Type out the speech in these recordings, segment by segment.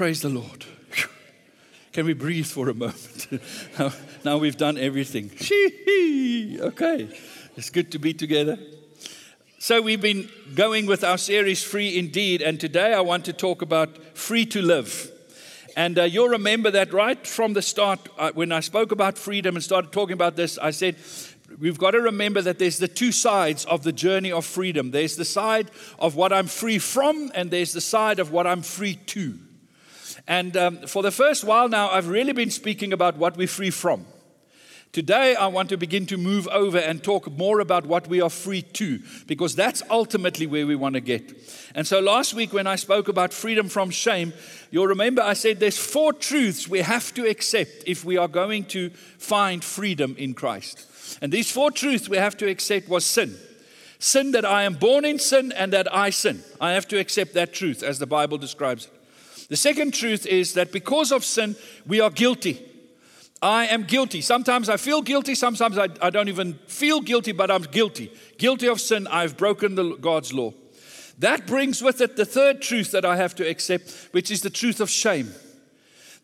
Praise the Lord. Can we breathe for a moment? now, now we've done everything. Okay, it's good to be together. So, we've been going with our series Free Indeed, and today I want to talk about free to live. And uh, you'll remember that right from the start, uh, when I spoke about freedom and started talking about this, I said, We've got to remember that there's the two sides of the journey of freedom. There's the side of what I'm free from, and there's the side of what I'm free to. And um, for the first while now, I've really been speaking about what we're free from. Today, I want to begin to move over and talk more about what we are free to, because that's ultimately where we want to get. And so, last week, when I spoke about freedom from shame, you'll remember I said there's four truths we have to accept if we are going to find freedom in Christ. And these four truths we have to accept was sin. Sin that I am born in sin and that I sin. I have to accept that truth as the Bible describes it. The second truth is that because of sin, we are guilty. I am guilty. Sometimes I feel guilty, sometimes I, I don't even feel guilty, but I'm guilty. Guilty of sin, I've broken the, God's law. That brings with it the third truth that I have to accept, which is the truth of shame.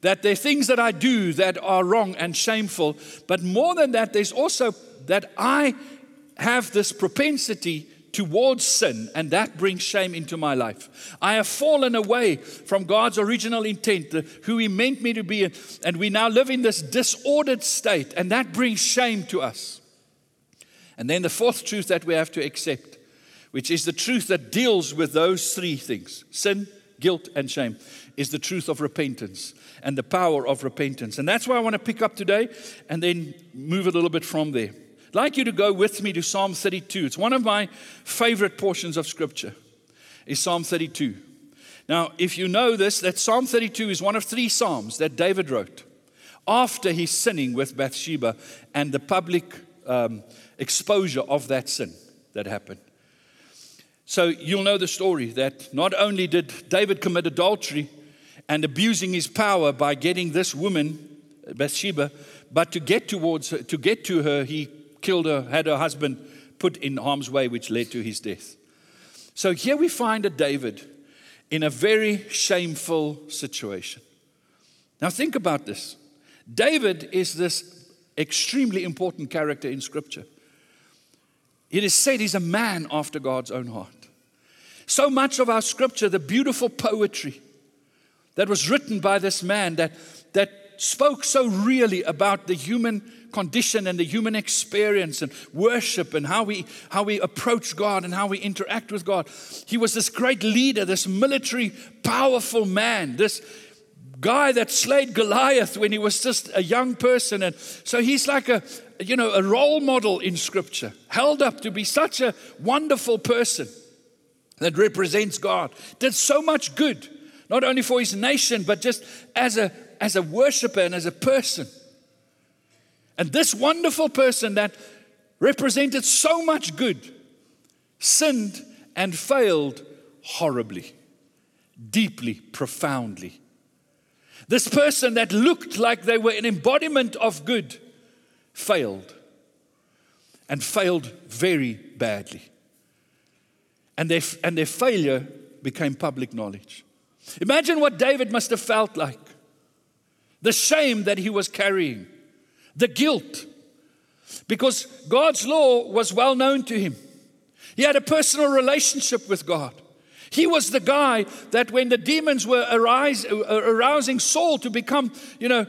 That there are things that I do that are wrong and shameful, but more than that, there's also that I have this propensity towards sin, and that brings shame into my life. I have fallen away from God's original intent, the, who He meant me to be, and we now live in this disordered state, and that brings shame to us. And then the fourth truth that we have to accept, which is the truth that deals with those three things sin, guilt, and shame, is the truth of repentance and the power of repentance. And that's why I want to pick up today and then move a little bit from there. Like you to go with me to Psalm 32. It's one of my favorite portions of Scripture, is Psalm 32. Now, if you know this, that Psalm 32 is one of three Psalms that David wrote after his sinning with Bathsheba and the public um, exposure of that sin that happened. So you'll know the story that not only did David commit adultery, and abusing his power by getting this woman, Bathsheba, but to get towards her, to get to her, he killed her, had her husband put in harm's way, which led to his death. So here we find a David in a very shameful situation. Now think about this. David is this extremely important character in Scripture. It is said he's a man after God's own heart. So much of our Scripture, the beautiful poetry, that was written by this man that, that spoke so really about the human condition and the human experience and worship and how we, how we approach God and how we interact with God. He was this great leader, this military, powerful man, this guy that slayed Goliath when he was just a young person. And so he's like a, you know, a role model in scripture, held up to be such a wonderful person that represents God, did so much good not only for his nation, but just as a, as a worshiper and as a person. And this wonderful person that represented so much good sinned and failed horribly, deeply, profoundly. This person that looked like they were an embodiment of good failed and failed very badly. And their, and their failure became public knowledge. Imagine what David must have felt like the shame that he was carrying, the guilt, because God's law was well known to him. He had a personal relationship with God. He was the guy that when the demons were arise, uh, arousing Saul to become, you know,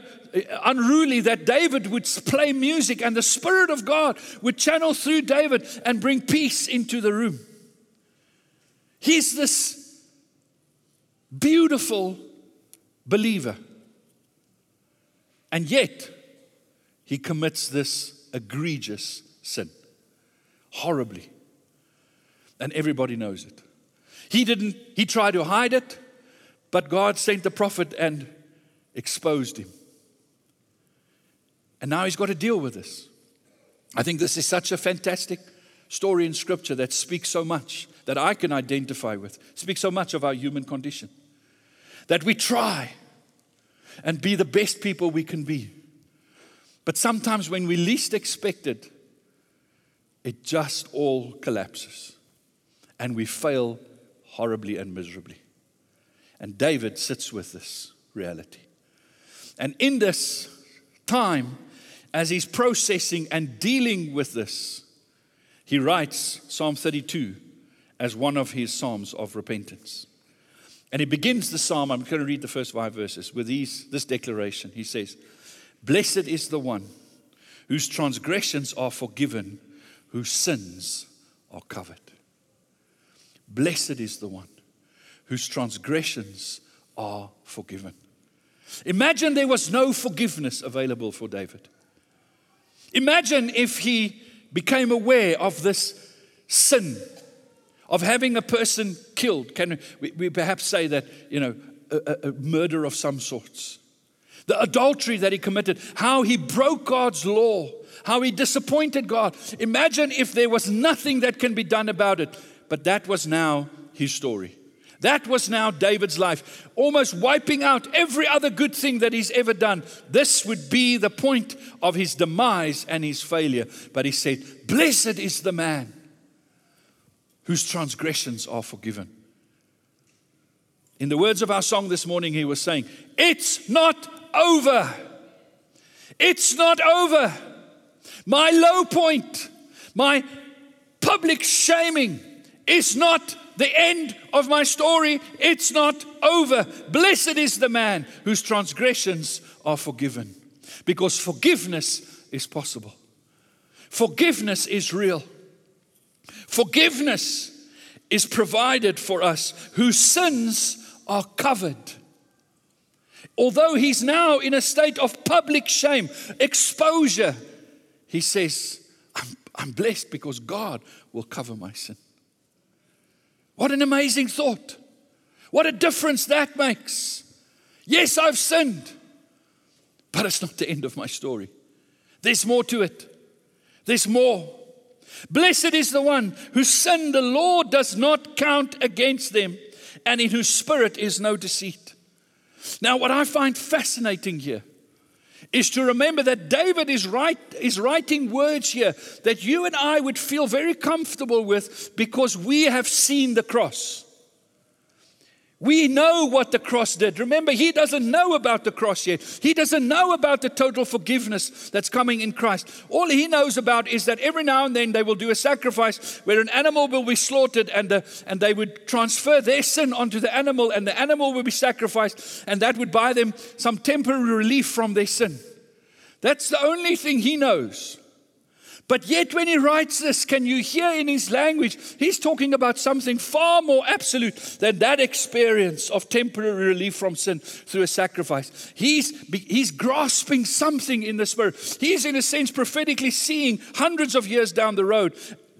unruly, that David would play music and the Spirit of God would channel through David and bring peace into the room. He's this beautiful believer. And yet, he commits this egregious sin horribly. And everybody knows it. He didn't, he tried to hide it, but God sent the prophet and exposed him. And now he's got to deal with this. I think this is such a fantastic story in Scripture that speaks so much that I can identify with, speaks so much of our human condition. That we try and be the best people we can be. But sometimes when we least expect it, it just all collapses and we fail horribly and miserably. And David sits with this. reality. And in this time, as he's processing and dealing with this, he writes Psalm 32 as one of his psalms of repentance. And he begins the psalm, I'm going to read the first five verses, with these, this declaration. He says, Blessed is the one whose transgressions are forgiven, whose sins are covered. Blessed is the one whose transgressions are forgiven. Imagine there was no forgiveness available for David. Imagine if he became aware of this sin of having a person killed. Can we, we perhaps say that, you know, a, a, murder of some sorts? The adultery that he committed, how he broke God's law, how he disappointed God. Imagine if there was nothing that can be done about it. But that was now his story. That was now David's life, almost wiping out every other good thing that he's ever done. This would be the point of his demise and his failure. But he said, Blessed is the man whose transgressions are forgiven. In the words of our song this morning, he was saying, It's not over. It's not over. My low point, my public shaming is not the end of my story. It's not over. Blessed is the man whose transgressions are forgiven because forgiveness is possible. Forgiveness is real. Forgiveness is provided for us whose sins are covered. Although he's now in a state of public shame, exposure, he says, I'm, I'm blessed because God will cover my sin. What an amazing thought! What a difference that makes. Yes, I've sinned, but it's not the end of my story. There's more to it. There's more. Blessed is the one whose sin the Lord does not count against them, and in whose spirit is no deceit. Now, what I find fascinating here is to remember that David is, write, is writing words here that you and I would feel very comfortable with because we have seen the cross. We know what the cross did. Remember, he doesn't know about the cross yet. He doesn't know about the total forgiveness that's coming in Christ. All he knows about is that every now and then they will do a sacrifice where an animal will be slaughtered and, the, and they would transfer their sin onto the animal and the animal will be sacrificed and that would buy them some temporary relief from their sin. That's the only thing he knows. But yet, when he writes this, can you hear in his language, he's talking about something far more absolute than that experience of temporary relief from sin through a sacrifice. He's, he's grasping something in the spirit. He's, in a sense, prophetically seeing hundreds of years down the road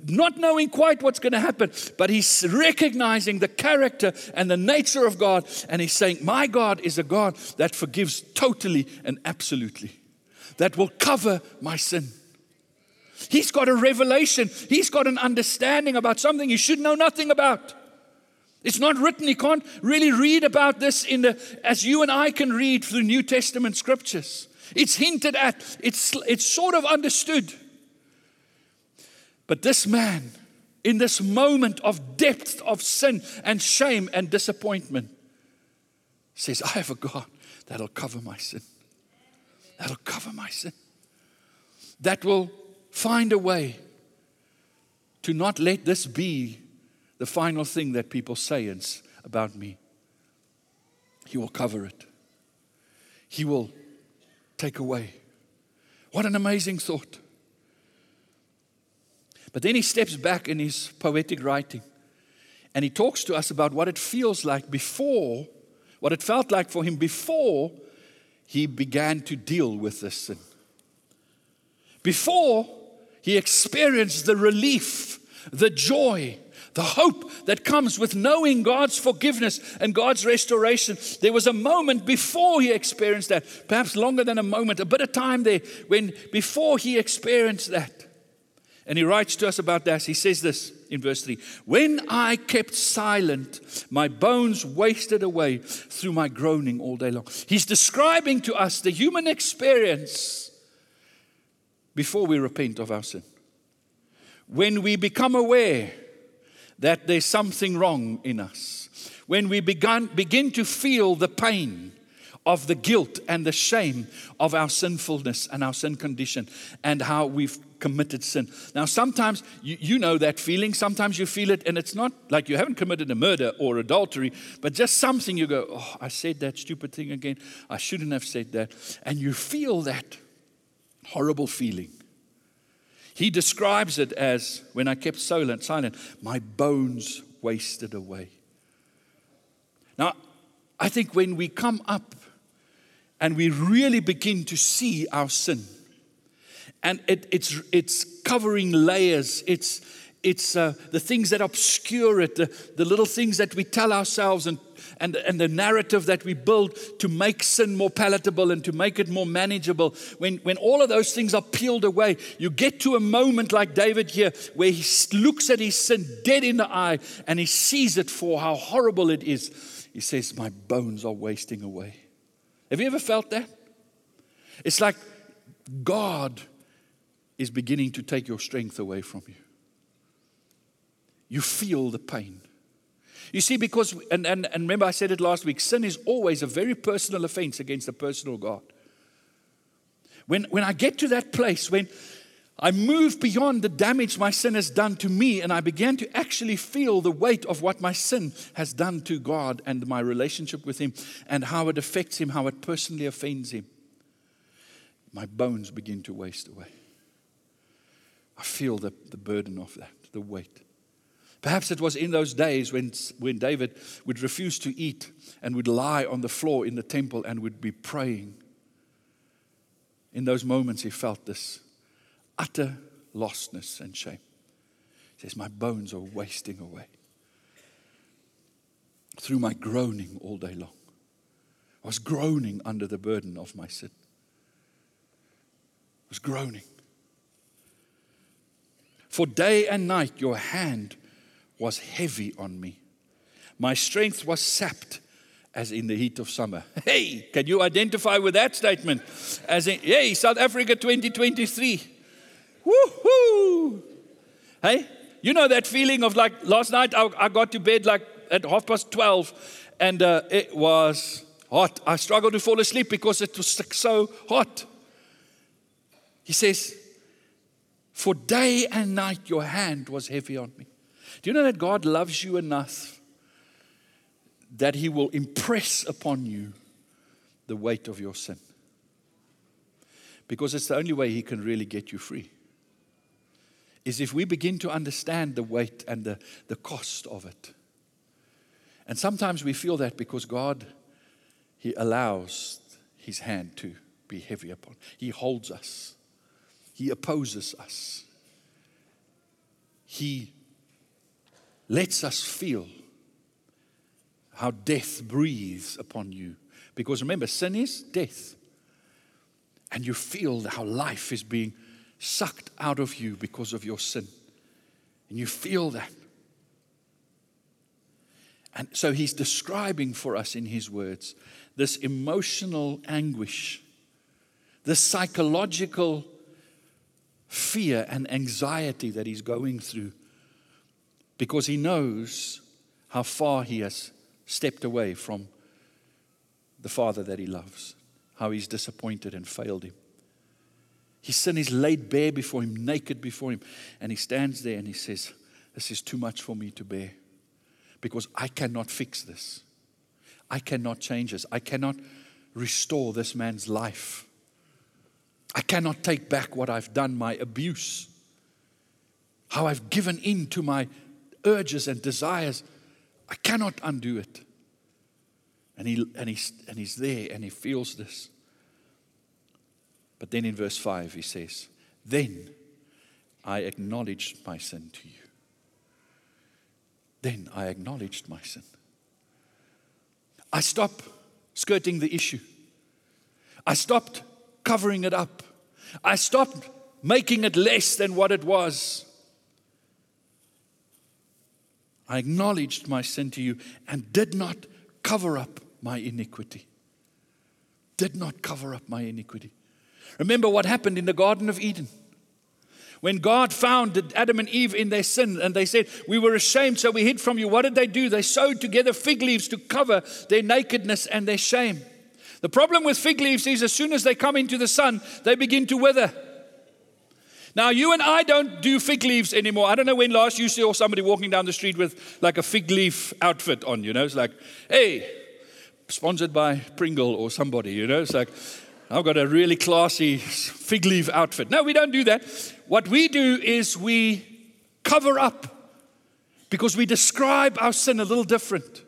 not knowing quite what's going to happen, but he's recognizing the character and the nature of God. And he's saying, My God is a God that forgives totally and absolutely, that will cover my sin. He's got a revelation. He's got an understanding about something he should know nothing about. It's not written. He can't really read about this in the, as you and I can read through New Testament scriptures. It's hinted at, it's, it's sort of understood. But this man, in this moment of depth of sin and shame and disappointment, says, I have a God that'll cover my sin. That'll cover my sin. That will Find a way to not let this be the final thing that people say about me. He will cover it, He will take away. What an amazing thought. But then he steps back in his poetic writing and he talks to us about what it feels like before, what it felt like for him before he began to deal with this sin. Before he experienced the relief, the joy, the hope that comes with knowing God's forgiveness and God's restoration. There was a moment before he experienced that, perhaps longer than a moment, a bit of time there when before he experienced that. And he writes to us about that. He says this in verse 3 When I kept silent, my bones wasted away through my groaning all day long. He's describing to us the human experience before we repent of our sin. When we become aware that there's something wrong in us, when we begun, begin to feel the pain of the guilt and the shame of our sinfulness and our sin condition and how we've committed sin. Now, sometimes you, you know that feeling. Sometimes you feel it, and it's not like you haven't committed a murder or adultery, but just something you go, Oh, I said that stupid thing again. I shouldn't have said that. And you feel that horrible feeling. He describes it as when I kept silent, silent, my bones wasted away. Now, I think when we come up and we really begin to see our sin. And it, it's, it's covering layers, it's, it's uh, the things that obscure it, the, the little things that we tell ourselves, and, and, and the narrative that we build to make sin more palatable and to make it more manageable. When, when all of those things are peeled away, you get to a moment like David here where he looks at his sin dead in the eye and he sees it for how horrible it is. He says, My bones are wasting away. Have you ever felt that? It's like God is beginning to take your strength away from you. You feel the pain. You see, because, and, and, and remember I said it last week, sin is always a very personal offense against a personal God. When, when I get to that place, when I move beyond the damage my sin has done to me, and I began to actually feel the weight of what my sin has done to God and my relationship with Him, and how it affects Him, how it personally offends Him. My bones begin to waste away. I feel the, the burden of that, the weight. Perhaps it was in those days when, when David would refuse to eat and would lie on the floor in the temple and would be praying. In those moments, he felt this utter lostness and shame. He says, My bones are wasting away. Through my groaning all day long, I was groaning under the burden of my sin. I was groaning. For day and night your hand was heavy on me. My strength was sapped as in the heat of summer. Hey, can you identify with that statement? As in, hey, South Africa 2023. Woohoo! Hey, you know that feeling of like last night I, I got to bed like at half past 12 and uh, it was hot. I struggled to fall asleep because it was so hot. He says, For day and night your hand was heavy on me. Do you know that God loves you enough that He will impress upon you the weight of your sin? Because it's the only way He can really get you free is if we begin to understand the weight and the, the cost of it. And sometimes we feel that because God, He allows His hand to be heavy upon. He holds us. He opposes us. He lets us feel how death breathes upon you. Because remember, sin is death. And you feel how life is being sucked out of you because of your sin. And you feel that. And so he's describing for us in his words this emotional anguish, this psychological fear and anxiety that he's going through because he knows how far he has stepped away from the Father that he loves, how he's disappointed and failed him. His sin is laid bare before him, naked before him. And he stands there and he says, This is too much for me to bear because I cannot fix this. I cannot change this. I cannot restore this man's life. I cannot take back what I've done, my abuse, how I've given in to my urges and desires. I cannot undo it. And, he, and, he's, and he's there and he feels this. But then in verse 5, he says, Then I acknowledged my sin to you. Then I acknowledged my sin. I stopped skirting the issue. I stopped covering it up. I stopped making it less than what it was. I acknowledged my sin to you and did not cover up my iniquity. Did not cover up my iniquity. Remember what happened in the Garden of Eden. When God found Adam and Eve in their sin and they said, We were ashamed, so we hid from you. What did they do? They sewed together fig leaves to cover their nakedness and their shame. The problem with fig leaves is as soon as they come into the sun, they begin to wither. Now, you and I don't do fig leaves anymore. I don't know when last you saw somebody walking down the street with like a fig leaf outfit on, you know? It's like, hey, sponsored by Pringle or somebody, you know? It's like, I've got a really classy fig leaf outfit. No, we don't do that. What we do is we cover up because we describe our sin a little different.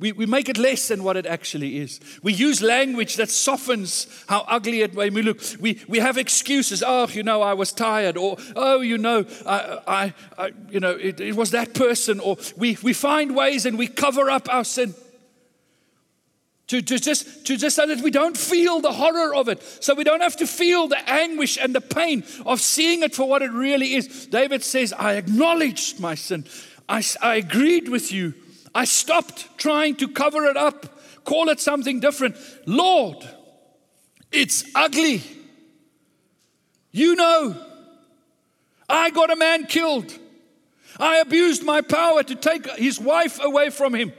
We, we make it less than what it actually is. We use language that softens how ugly it may look. We, we have excuses. Oh, you know, I was tired. Or, oh, you know, I, I, I you know, it, it was that person. Or we, we find ways and we cover up our sin. To, to, just, to just so that we don't feel the horror of it. So we don't have to feel the anguish and the pain of seeing it for what it really is. David says, I acknowledged my sin. I, I agreed with you. I stopped trying to cover it up, call it something different. Lord, it's ugly. You know, I got a man killed. I abused my power to take his wife away from him.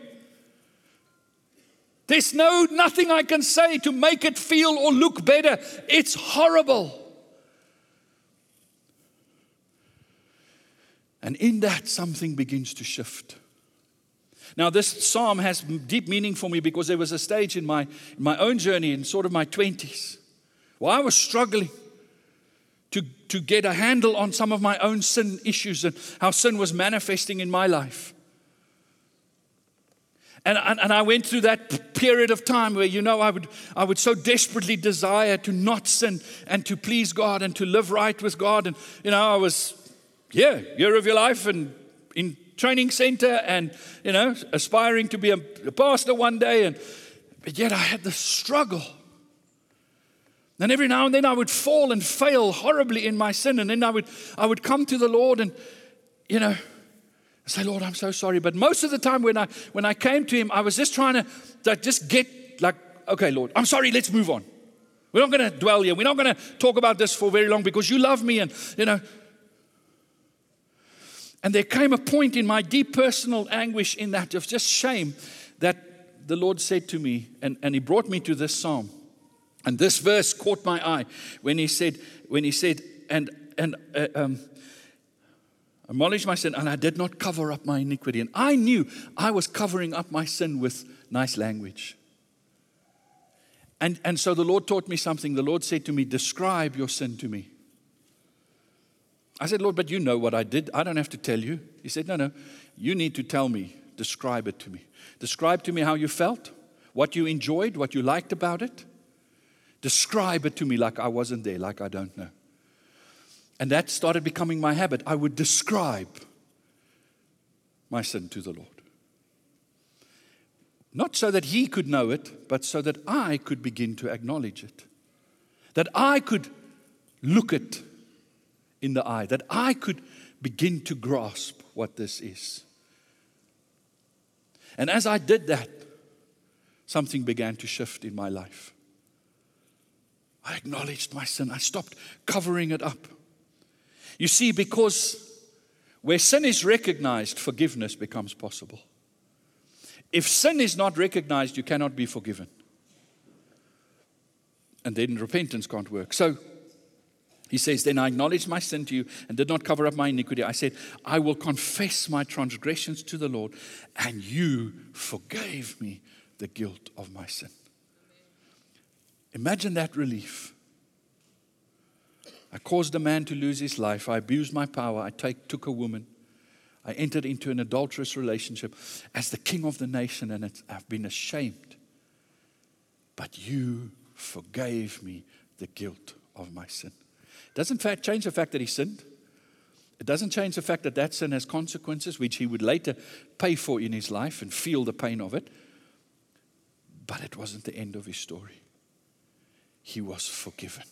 There's no nothing I can say to make it feel or look better. It's horrible. And in that, something begins to shift. Now, this psalm has deep meaning for me because there was a stage in my, in my own journey in sort of my 20s where I was struggling to, to get a handle on some of my own sin issues and how sin was manifesting in my life. And, and, and, I went through that period of time where, you know, I would, I would so desperately desire to not sin and to please God and to live right with God. And, you know, I was, yeah, year of your life and in training center and, you know, aspiring to be a, a pastor one day. And, but yet I had this struggle. And every now and then I would fall and fail horribly in my sin. And then I would, I would come to the Lord and, you know, say, Lord, I'm so sorry. But most of the time when I, when I came to Him, I was just trying to like, just get, like, okay, Lord, I'm sorry, let's move on. We're not going to dwell here. We're not going to talk about this for very long because you love me. And, you know, and there came a point in my deep personal anguish in that of just shame that the Lord said to me, and, and He brought me to this psalm. And this verse caught my eye when He said, when He said, and, and uh, um, acknowledge my sin, and I did not cover up my iniquity. And I knew I was covering up my sin with nice language. And, and so the Lord taught me something. The Lord said to me, Describe your sin to me. I said, Lord, but you know what I did. I don't have to tell you. He said, No, no. You need to tell me. Describe it to me. Describe to me how you felt, what you enjoyed, what you liked about it. Describe it to me like I wasn't there, like I don't know. And that started becoming my habit. I would describe my sin to the Lord. Not so that He could know it, but so that I could begin to acknowledge it. That I could look at in the eye, that I could begin to grasp what this is. And as I did that, something began to shift in my life. I acknowledged my sin. I stopped covering it up. You see, because where sin is recognized, forgiveness becomes possible. If sin is not recognized, you cannot be forgiven. And then repentance can't work. So, he says, Then I acknowledged my sin to you and did not cover up my iniquity. I said, I will confess my transgressions to the Lord, and you forgave me the guilt of my sin. Imagine that relief. I caused a man to lose his life. I abused my power. I take, took a woman. I entered into an adulterous relationship as the king of the nation, and I've been ashamed. But you forgave me the guilt of my sin. Doesn't change the fact that he sinned. It doesn't change the fact that that sin has consequences, which he would later pay for in his life and feel the pain of it. But it wasn't the end of his story. He was forgiven.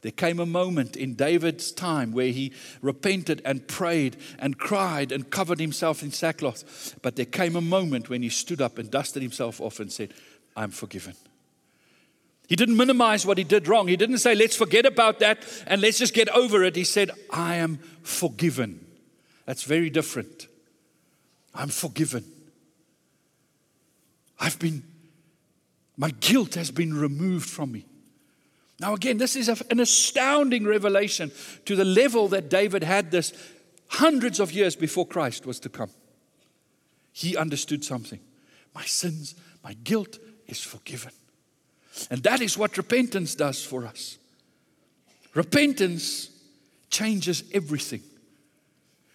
There came a moment in David's time where he repented and prayed and cried and covered himself in sackcloth. But there came a moment when he stood up and dusted himself off and said, I'm forgiven. He didn't minimize what he did wrong. He didn't say, let's forget about that and let's just get over it. He said, I am forgiven. That's very different. I'm forgiven. I've been, My guilt has been removed from me. Now, again, this is an astounding revelation to the level that David had this hundreds of years before Christ was to come. He understood something. My sins, my guilt is forgiven. And that is what repentance does for us. Repentance changes everything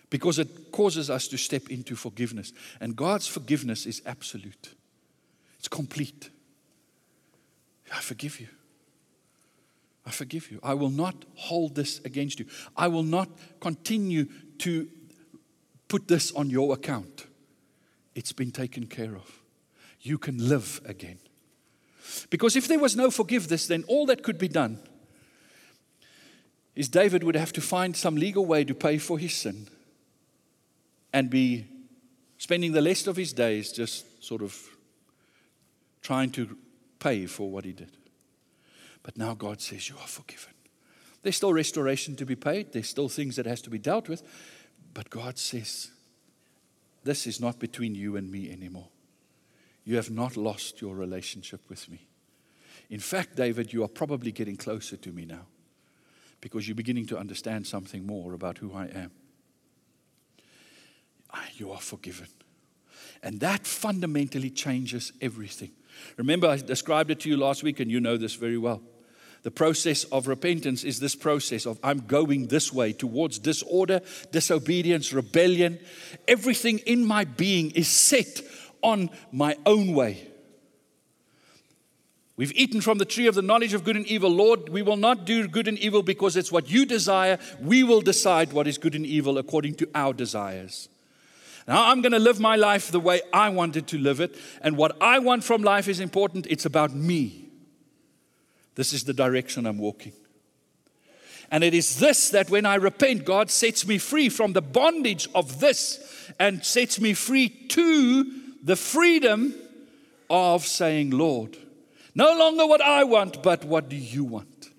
because it causes us to step into forgiveness. And God's forgiveness is absolute, it's complete. I forgive you. I forgive you. I will not hold this against you. I will not continue to put this on your account. It's been taken care of. You can live again. Because if there was no forgiveness, then all that could be done is David would have to find some legal way to pay for his sin and be spending the rest of his days just sort of trying to pay for what he did. But now God says, You are forgiven. There's still restoration to be paid, there's still things that has to be dealt with. But God says, This is not between you and me anymore. You have not lost your relationship with me. In fact, David, you are probably getting closer to me now because you're beginning to understand something more about who I am. You are forgiven. And that fundamentally changes everything. Remember, I described it to you last week, and you know this very well. The process of repentance is this process of I'm going this way towards disorder, disobedience, rebellion. Everything in my being is set on my own way. We've eaten from the tree of the knowledge of good and evil. Lord, we will not do good and evil because it's what you desire. We will decide what is good and evil according to our desires. Now I'm going to live my life the way I wanted to live it. And what I want from life is important. It's about me. This is the direction I'm walking. And it is this that when I repent, God sets me free from the bondage of this and sets me free to the freedom of saying, Lord, no longer what I want, but what do you want?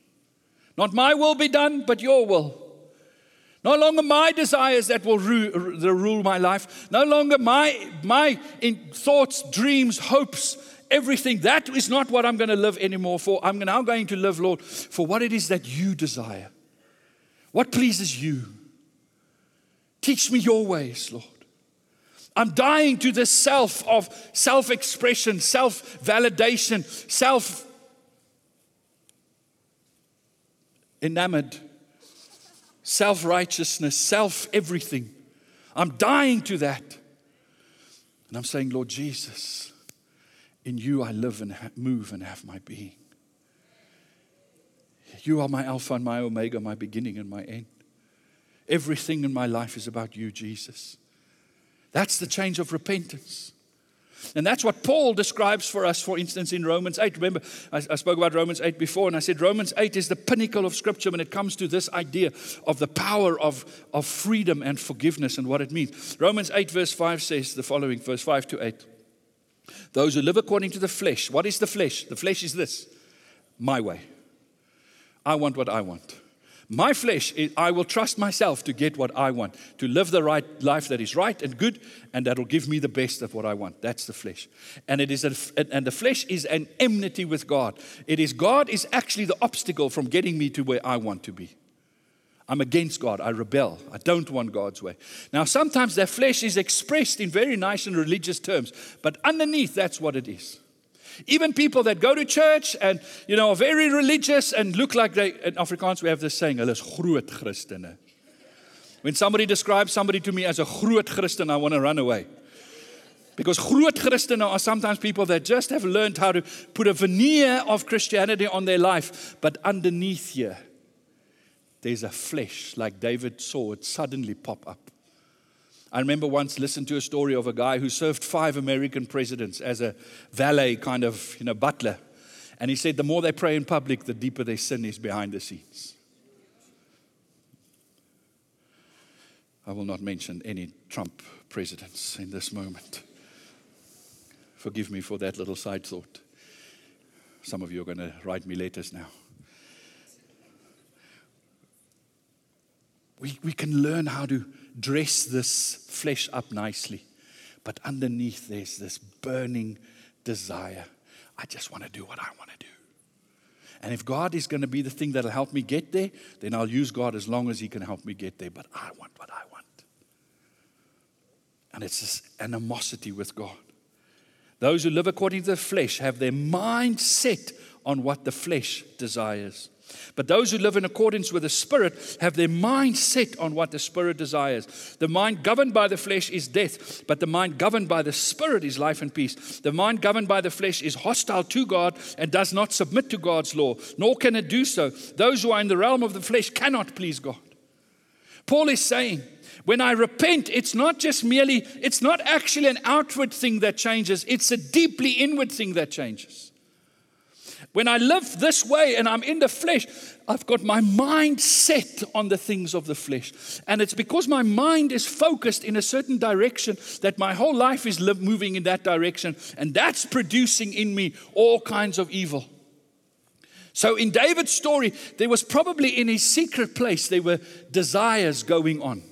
Not my will be done, but your will. No longer my desires that will rule, rule my life. No longer my, my thoughts, dreams, hopes, everything. That is not what I'm going to live anymore for. I'm now going to live, Lord, for what it is that you desire. What pleases you? Teach me your ways, Lord. I'm dying to this self of self expression, self validation, self enamored self righteousness, self everything. I'm dying to that. And I'm saying, Lord Jesus, in you I live and move and have my being. You are my Alpha and my Omega, my beginning and my end. Everything in my life is about you, Jesus. That's the change of repentance. And that's what Paul describes for us, for instance, in Romans 8. Remember, I, I, spoke about Romans 8 before, and I said Romans 8 is the pinnacle of Scripture when it comes to this idea of the power of, of freedom and forgiveness and what it means. Romans 8, verse 5 says the following, verse 5 to 8. Those who live according to the flesh. What is the flesh? The flesh is this my way. I want what I want. My flesh, I will trust myself to get what I want, to live the right life that is right and good, and that will give me the best of what I want. That's the flesh. And it is a, and the flesh is an enmity with God. It is God is actually the obstacle from getting me to where I want to be. I'm against God. I rebel. I don't want God's way. Now, sometimes that flesh is expressed in very nice and religious terms, but underneath, that's what it is. Even people that go to church and, you know, are very religious and look like they, in Afrikaans we have this saying, hulle is groot Christene. When somebody describes somebody to me as a groot Christen, I want to run away. Because groot Christene are sometimes people that just have learned how to put a veneer of Christianity on their life, but underneath here, there's a flesh, like David saw it suddenly pop up. I remember once listened to a story of a guy who served five American presidents as a valet kind of, you know, butler. And he said the more they pray in public, the deeper their sin is behind the scenes. I will not mention any Trump presidents in this moment. Forgive me for that little side thought. Some of you are going to write me letters now. We, we can learn how to dress this flesh up nicely, but underneath there's this burning desire. I just want to do what I want to do. And if God is going to be the thing that'll help me get there, then I'll use God as long as He can help me get there. But I want what I want. And it's this animosity with God. Those who live according to the flesh have their mind set on what the flesh desires. But those who live in accordance with the Spirit have their mind set on what the Spirit desires. The mind governed by the flesh is death, but the mind governed by the Spirit is life and peace. The mind governed by the flesh is hostile to God and does not submit to God's law, nor can it do so. Those who are in the realm of the flesh cannot please God. Paul is saying, when I repent, it's not just merely, it's not actually an outward thing that changes, it's a deeply inward thing that changes. When I live this way and I'm in the flesh, I've got my mind set on the things of the flesh. And it's because my mind is focused in a certain direction that my whole life is live, moving in that direction. And that's producing in me all kinds of evil. So in David's story, there was probably in his secret place, there were desires going on.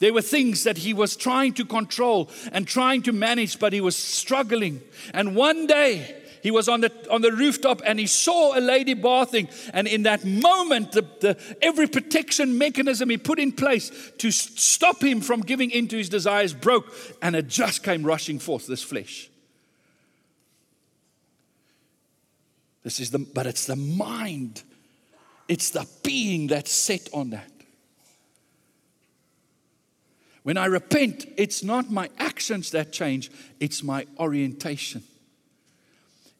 There were things that he was trying to control and trying to manage, but he was struggling. And one day, he was on the, on the rooftop and he saw a lady bathing. And in that moment, the, the, every protection mechanism he put in place to stop him from giving in to his desires broke. And it just came rushing forth, this flesh. This is the, but it's the mind, it's the being that's set on that. When I repent, it's not my actions that change, it's my orientation.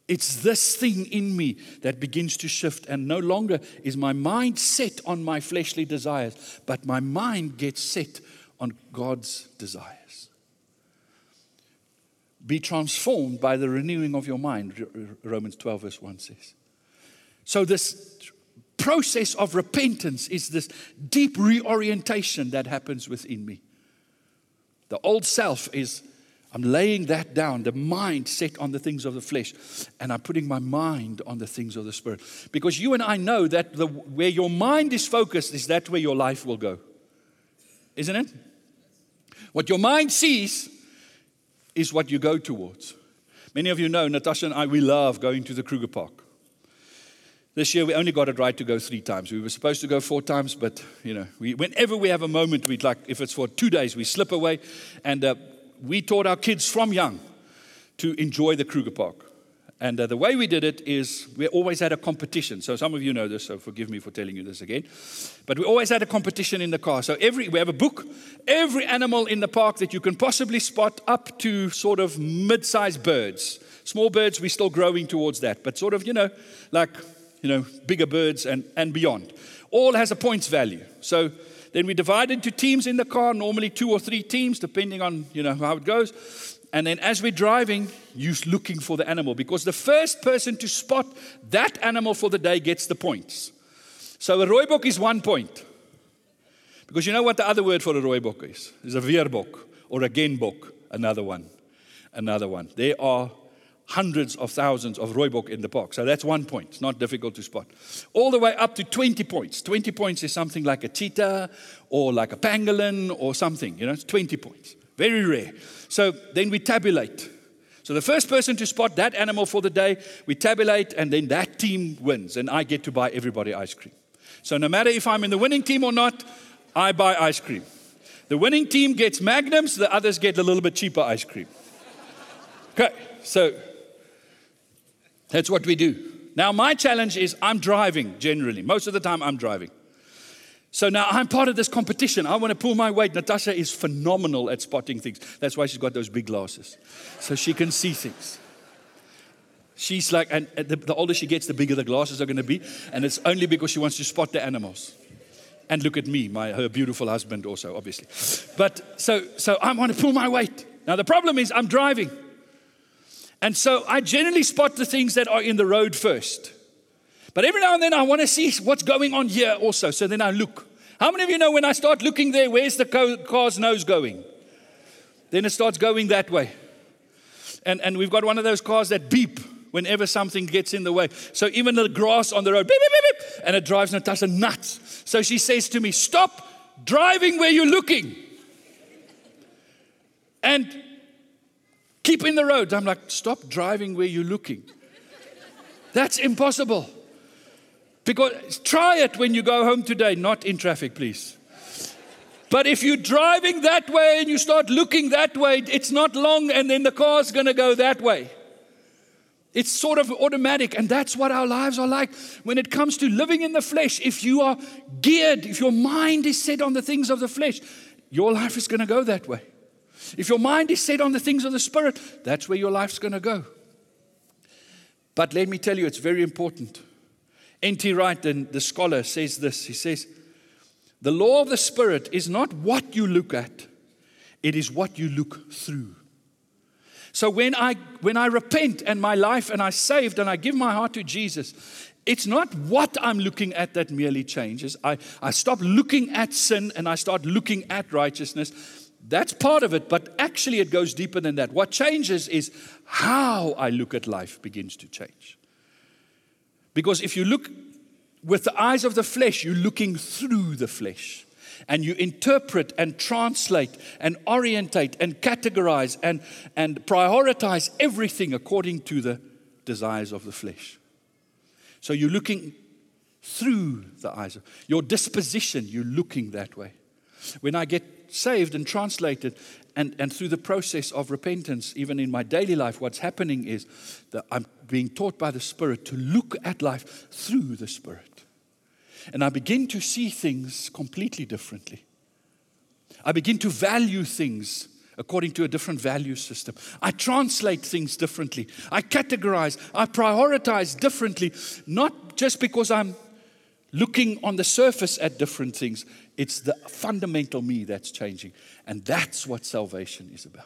It's this thing in me that begins to shift, and no longer is my mind set on my fleshly desires, but my mind gets set on God's desires. Be transformed by the renewing of your mind, Romans 12, verse 1 says. So, this process of repentance is this deep reorientation that happens within me. The old self is I'm laying that down, the mind set on the things of the flesh, and I'm putting my mind on the things of the spirit. Because you and I know that the, where your mind is focused is that where your life will go. Isn't it? What your mind sees is what you go towards. Many of you know, Natasha and I, we love going to the Kruger Park. This year we only got it right to go three times. We were supposed to go four times, but you know, we, whenever we have a moment, we'd like, if it's for two days, we slip away. And uh, we taught our kids from young to enjoy the Kruger Park. And uh, the way we did it is we always had a competition. So some of you know this, so forgive me for telling you this again. But we always had a competition in the car. So every we have a book, every animal in the park that you can possibly spot up to sort of mid-sized birds. Small birds, we're still growing towards that, but sort of, you know, like, you know, bigger birds and, and beyond. All has a points value. So then we divide into teams in the car, normally two or three teams, depending on you know how it goes. And then as we're driving, you're looking for the animal because the first person to spot that animal for the day gets the points. So a rooibok is one point. Because you know what the other word for a rooibok is? Is a veerbok or a genbok, another one. Another one. There are hundreds of thousands of rooibok in the park. So that's one point. It's not difficult to spot. All the way up to 20 points. 20 points is something like a cheetah or like a pangolin or something. You know, it's 20 points. Very rare. So then we tabulate. So the first person to spot that animal for the day, we tabulate, and then that team wins, and I get to buy everybody ice cream. So no matter if I'm in the winning team or not, I buy ice cream. The winning team gets magnums, the others get a little bit cheaper ice cream. Okay, so that's what we do. Now, my challenge is I'm driving generally. Most of the time, I'm driving. So now I'm part of this competition. I want to pull my weight. Natasha is phenomenal at spotting things. That's why she's got those big glasses, so she can see things. She's like, and the, the older she gets, the bigger the glasses are going to be. And it's only because she wants to spot the animals. And look at me, my her beautiful husband also, obviously. But so so I want to pull my weight. Now the problem is I'm driving. And so I generally spot the things that are in the road first. But every now and then I want to see what's going on here also. So then I look. How many of you know when I start looking there, where's the car's nose going? Then it starts going that way. And, and we've got one of those cars that beep whenever something gets in the way. So even the grass on the road, beep, beep, beep, beep, and it drives Natasha nuts. So she says to me, Stop driving where you're looking. And keep in the road. I'm like, stop driving where you're looking. That's impossible. Because try it when you go home today, not in traffic, please. But if you're driving that way and you start looking that way, it's not long and then the car's going to go that way. It's sort of automatic, and that's what our lives are like. When it comes to living in the flesh, if you are geared, if your mind is set on the things of the flesh, your life is going to go that way. If your mind is set on the things of the Spirit, that's where your life's going to go. But let me tell you, it's very important. N.T. Wright, the scholar, says this He says, the law of the Spirit is not what you look at, it is what you look through. So when I when I repent and my life and I saved and I give my heart to Jesus, it's not what I'm looking at that merely changes. I, I stop looking at sin and I start looking at righteousness. That's part of it, but actually it goes deeper than that. What changes is how I look at life begins to change. Because if you look with the eyes of the flesh, you're looking through the flesh. And you interpret and translate and orientate and categorize and, and prioritize everything according to the desires of the flesh. So you're looking through the eyes of your disposition, you're looking that way. When I get saved and translated, and, and through the process of repentance, even in my daily life, what's happening is that I'm being taught by the Spirit to look at life through the Spirit. And I begin to see things completely differently. I begin to value things according to a different value system. I translate things differently. I categorize, I prioritize differently, not just because I'm looking on the surface at different things. It's the fundamental me that's changing. And that's what salvation is about.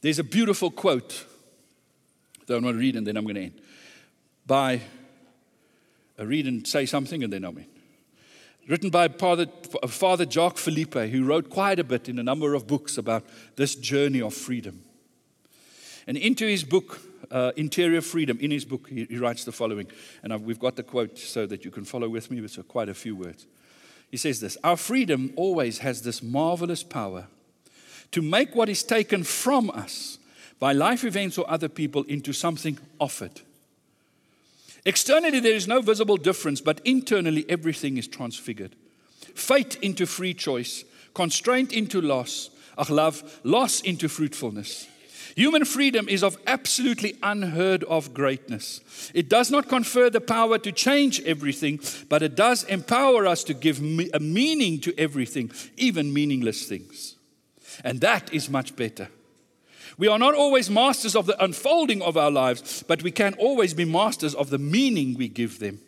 There's a beautiful quote that I'm going to read and then I'm going to end by I read and say something and then Amen. Written by Father, Father Jacques Philippe, who wrote quite a bit in a number of books about this journey of freedom. And into his book, uh, Interior Freedom, in his book, he, he writes the following. And I've, we've got the quote so that you can follow with me, it's quite a few words. He says this Our freedom always has this marvelous power to make what is taken from us by life events or other people into something offered Externally, there is no visible difference, but internally, everything is transfigured. Fate into free choice, constraint into loss, ach, love, loss into fruitfulness. Human freedom is of absolutely unheard of greatness. It does not confer the power to change everything, but it does empower us to give a meaning to everything, even meaningless things. And that is much better. We are not always masters of the unfolding of our lives, but we can always be masters of the meaning we give them.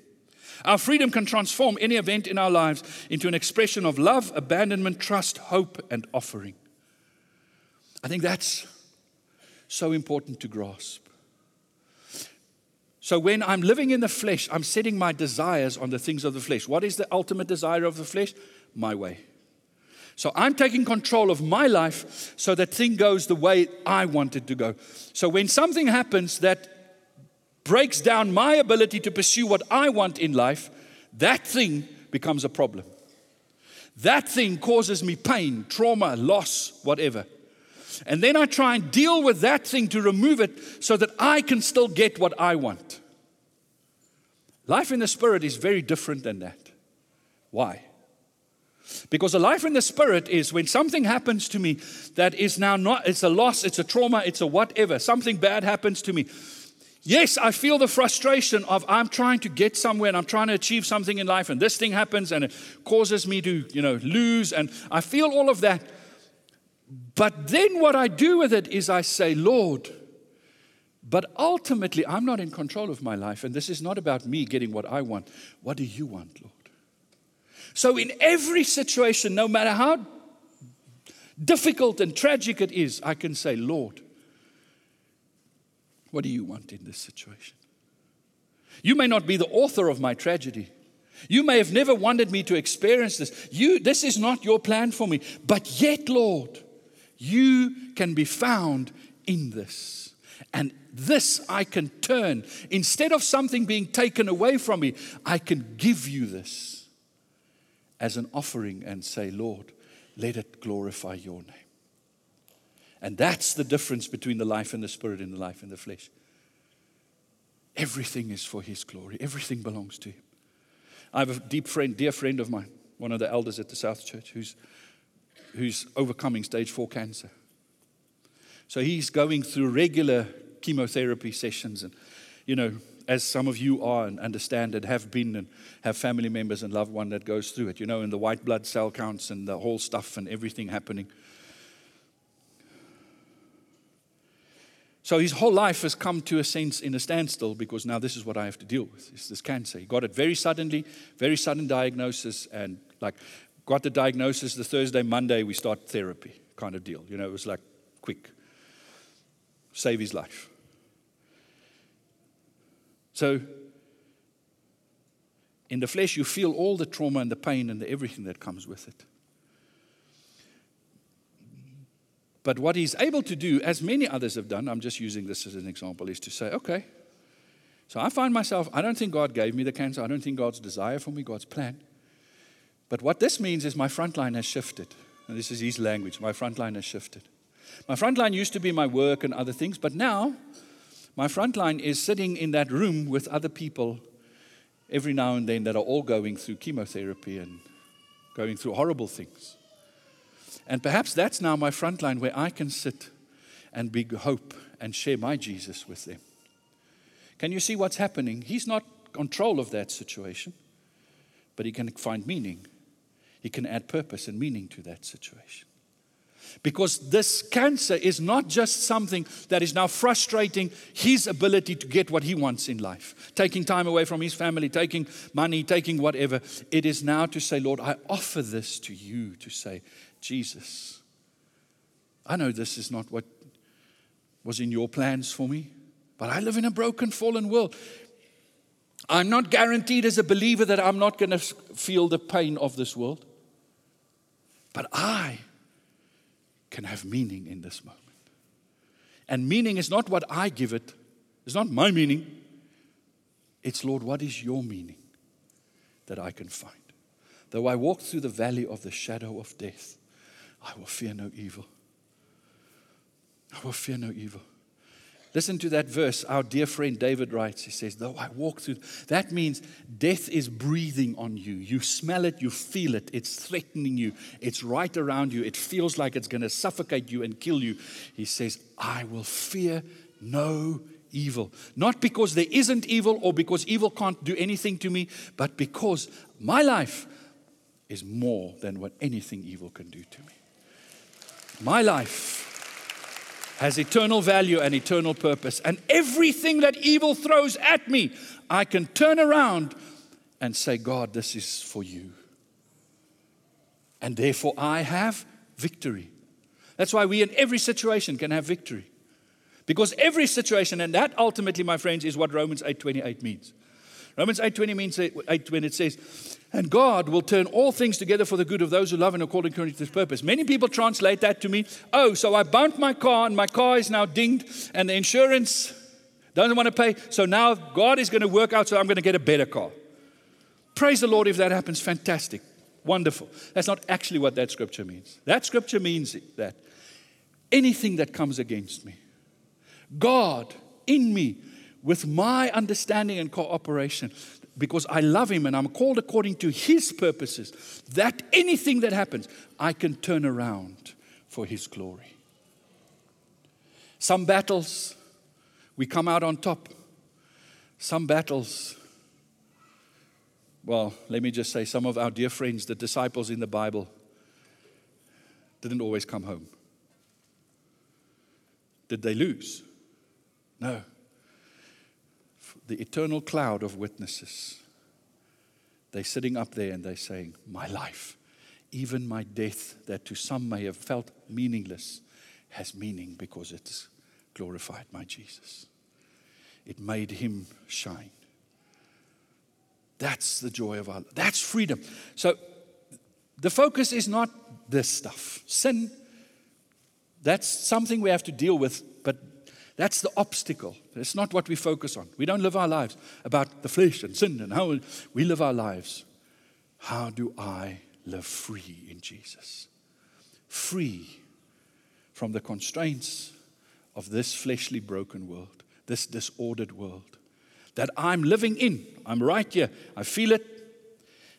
Our freedom can transform any event in our lives into an expression of love, abandonment, trust, hope, and offering. I think that's so important to grasp. So, when I'm living in the flesh, I'm setting my desires on the things of the flesh. What is the ultimate desire of the flesh? My way. So I'm taking control of my life so that thing goes the way I want it to go. So when something happens that breaks down my ability to pursue what I want in life, that thing becomes a problem. That thing causes me pain, trauma, loss, whatever. And then I try and deal with that thing to remove it so that I can still get what I want. Life in the Spirit is very different than that. Why? Because a life in the spirit is when something happens to me that is now not, it's a loss, it's a trauma, it's a whatever, something bad happens to me. Yes, I feel the frustration of I'm trying to get somewhere and I'm trying to achieve something in life and this thing happens and it causes me to, you know, lose and I feel all of that. But then what I do with it is I say, Lord, but ultimately I'm not in control of my life and this is not about me getting what I want. What do you want, Lord? So, in every situation, no matter how difficult and tragic it is, I can say, Lord, what do you want in this situation? You may not be the author of my tragedy. You may have never wanted me to experience this. You, this is not your plan for me. But yet, Lord, you can be found in this. And this I can turn. Instead of something being taken away from me, I can give you this as an offering and say, Lord, let it glorify your name. And that's the difference between the life in the spirit and the life in the flesh. Everything is for His glory, everything belongs to Him. I have a deep friend, dear friend of mine, one of the elders at the South Church, who's, who's overcoming stage four cancer. So he's going through regular chemotherapy sessions and, you know, as some of you are and understand and have been and have family members and loved one that goes through it, you know, and the white blood cell counts and the whole stuff and everything happening. So his whole life has come to a sense in a standstill because now this is what I have to deal with. It's this cancer. He got it very suddenly, very sudden diagnosis, and like got the diagnosis the Thursday, Monday we start therapy kind of deal. You know, it was like quick. Save his life. So in the flesh, you feel all the trauma and the pain and the everything that comes with it. But what he's able to do, as many others have done, I'm just using this as an example, is to say, okay, so I find myself, I don't think God gave me the cancer. I don't think God's desire for me, God's plan. But what this means is my front line has shifted. And this is his language. My front line has shifted. My front line used to be my work and other things, but now my front line is sitting in that room with other people every now and then that are all going through chemotherapy and going through horrible things. And perhaps that's now my front line where I can sit and be hope and share my Jesus with them. Can you see what's happening? He's not control of that situation, but he can find meaning. He can add purpose and meaning to that situation. Because this cancer is not just something that is now frustrating his ability to get what he wants in life, taking time away from his family, taking money, taking whatever. It is now to say, Lord, I offer this to you to say, Jesus, I know this is not what was in your plans for me, but I live in a broken, fallen world. I'm not guaranteed as a believer that I'm not going to feel the pain of this world. But I can have meaning in this moment. And meaning is not what I give it, it's not my meaning. It's, Lord, what is your meaning that I can find? Though I walk through the valley of the shadow of death, I will fear no evil. I will fear no evil. Listen to that verse. Our dear friend David writes, he says, Though I walk through, that means death is breathing on you. You smell it, you feel it, it's threatening you, it's right around you, it feels like it's going to suffocate you and kill you. He says, I will fear no evil. Not because there isn't evil or because evil can't do anything to me, but because my life is more than what anything evil can do to me. My life has eternal value and eternal purpose. And everything that evil throws at me, I can turn around and say, God, this is for you. And therefore, I have victory. That's why we in every situation can have victory. Because every situation, and that ultimately, my friends, is what Romans 8:28 means. Romans 8:20 means 8 when it says, "And God will turn all things together for the good of those who love and according to His purpose." Many people translate that to me, "Oh, so I bumped my car and my car is now dinged and the insurance doesn't want to pay, so now God is going to work out so I'm going to get a better car." Praise the Lord if that happens. Fantastic. Wonderful. That's not actually what that scripture means. That scripture means that anything that comes against me, God in me with my understanding and cooperation, because I love Him and I'm called according to His purposes, that anything that happens, I can turn around for His glory. Some battles, we come out on top. Some battles, well, let me just say, some of our dear friends, the disciples in the Bible, didn't always come home. Did they lose? No the eternal cloud of witnesses. They're sitting up there and they're saying, My life, even my death, that to some may have felt meaningless, has meaning because it's glorified my Jesus. It made him shine. That's the joy of our That's freedom. So the focus is not this stuff. Sin, that's something we have to deal with, that's the obstacle. It's not what we focus on. We don't live our lives about the flesh and sin and how we live our lives. How do I live free in Jesus? Free from the constraints of this fleshly broken world, this disordered world. that I'm living in. I'm right here. I feel it.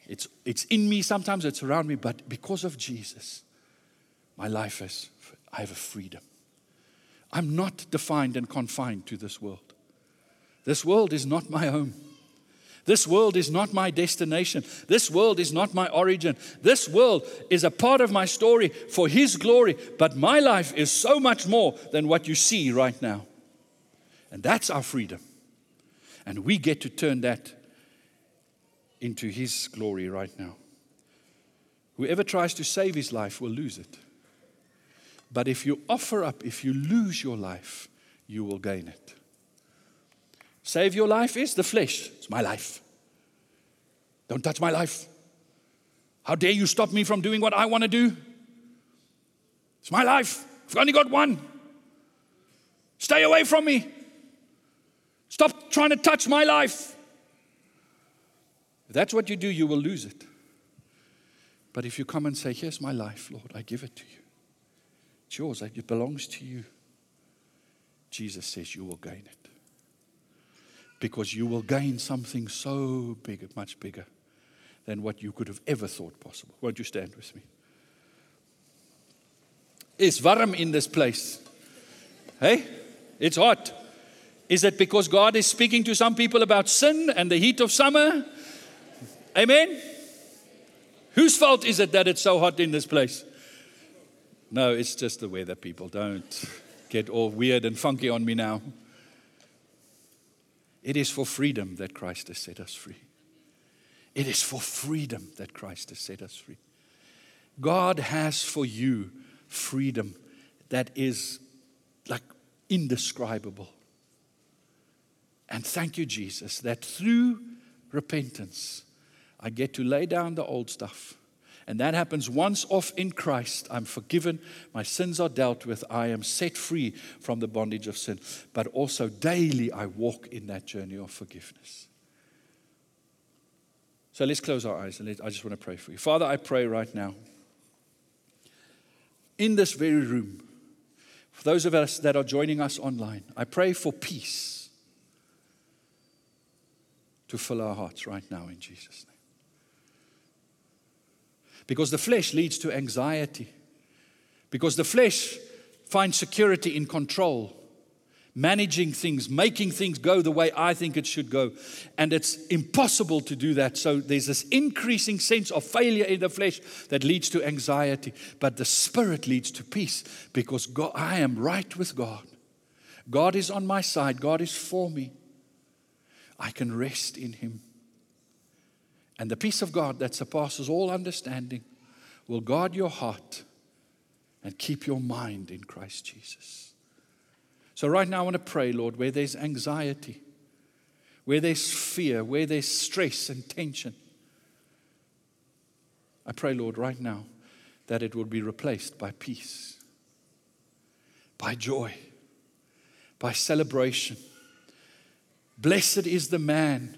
It's, it's in me sometimes, it's around me, but because of Jesus, my life is, I have a freedom. I'm not defined and confined to this world. This world is not my home. This world is not my destination. This world is not my origin. This world is a part of my story for His glory, but my life is so much more than what you see right now. And that's our freedom. And we get to turn that into His glory right now. Whoever tries to save his life will lose it. But if you offer up, if you lose your life, you will gain it. Save your life is the flesh. It's my life. Don't touch my life. How dare you stop me from doing what I want to do? It's my life. I've only got one. Stay away from me. Stop trying to touch my life. If that's what you do, you will lose it. But if you come and say, Here's my life, Lord, I give it to you, it's yours, it belongs to you, Jesus says you will gain it because you will gain something so big, much bigger than what you could have ever thought possible. Won't you stand with me? It's warm in this place. Hey, it's hot. Is it because God is speaking to some people about sin and the heat of summer? Amen? Whose fault is it that it's so hot in this place? No, it's just the weather, people. Don't get all weird and funky on me now. It is for freedom that Christ has set us free. It is for freedom that Christ has set us free. God has for you freedom that is like indescribable. And thank you, Jesus, that through repentance, I get to lay down the old stuff and that happens once off in Christ. I'm forgiven. My sins are dealt with. I am set free from the bondage of sin. But also daily, I walk in that journey of forgiveness. So let's close our eyes and I just want to pray for you. Father, I pray right now, in this very room, for those of us that are joining us online, I pray for peace to fill our hearts right now in Jesus' name. Because the flesh leads to anxiety. Because the flesh finds security in control, managing things, making things go the way I think it should go. And it's impossible to do that. So there's this increasing sense of failure in the flesh that leads to anxiety. But the spirit leads to peace because God, I am right with God. God is on my side, God is for me. I can rest in Him. And the peace of God that surpasses all understanding will guard your heart and keep your mind in Christ Jesus. So, right now, I want to pray, Lord, where there's anxiety, where there's fear, where there's stress and tension. I pray, Lord, right now, that it will be replaced by peace, by joy, by celebration. Blessed is the man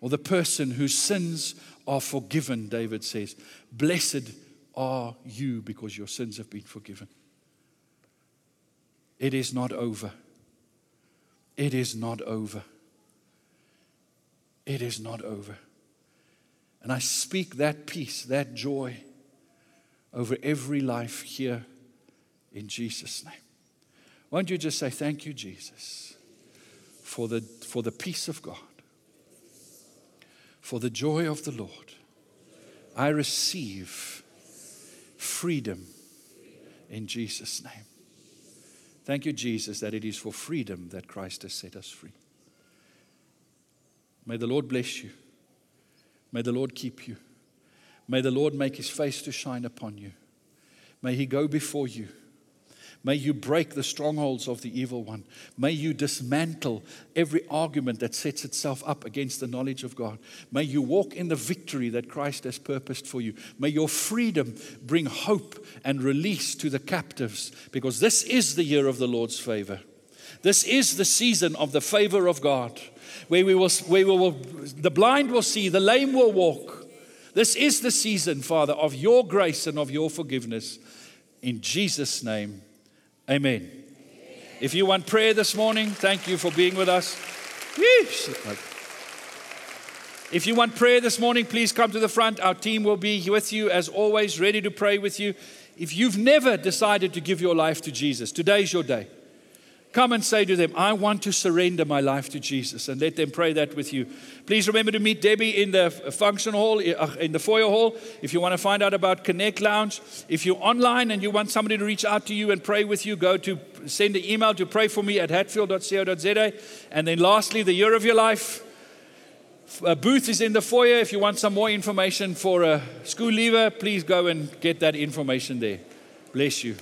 or the person whose sins are forgiven, David says. Blessed are you because your sins have been forgiven. It is not over. It is not over. It is not over. And I speak that peace, that joy over every life here in Jesus' name. Why don't you just say, Thank you, Jesus, for the, for the peace of God for the joy of the Lord, I receive freedom in Jesus' name. Thank you, Jesus, that it is for freedom that Christ has set us free. May the Lord bless you. May the Lord keep you. May the Lord make his face to shine upon you. May he go before you. May you break the strongholds of the evil one. May you dismantle every argument that sets itself up against the knowledge of God. May you walk in the victory that Christ has purposed for you. May your freedom bring hope and release to the captives, because this is the year of the Lord's favor. This is the season of the favor of God, where we will, where we will the blind will see, the lame will walk. This is the season, Father, of your grace and of your forgiveness. In Jesus' name. Amen. If you want prayer this morning, thank you for being with us. If you want prayer this morning, please come to the front. Our team will be with you as always, ready to pray with you. If you've never decided to give your life to Jesus, today's your day. Come and say to them, I want to surrender my life to Jesus, and let them pray that with you. Please remember to meet Debbie in the function hall, uh, in the foyer hall, if you want to find out about Connect Lounge. If you're online and you want somebody to reach out to you and pray with you, go to send an email to pray for me at hatfield.co.za. And then lastly, the year of your life. A booth is in the foyer. If you want some more information for a school leaver, please go and get that information there. Bless you.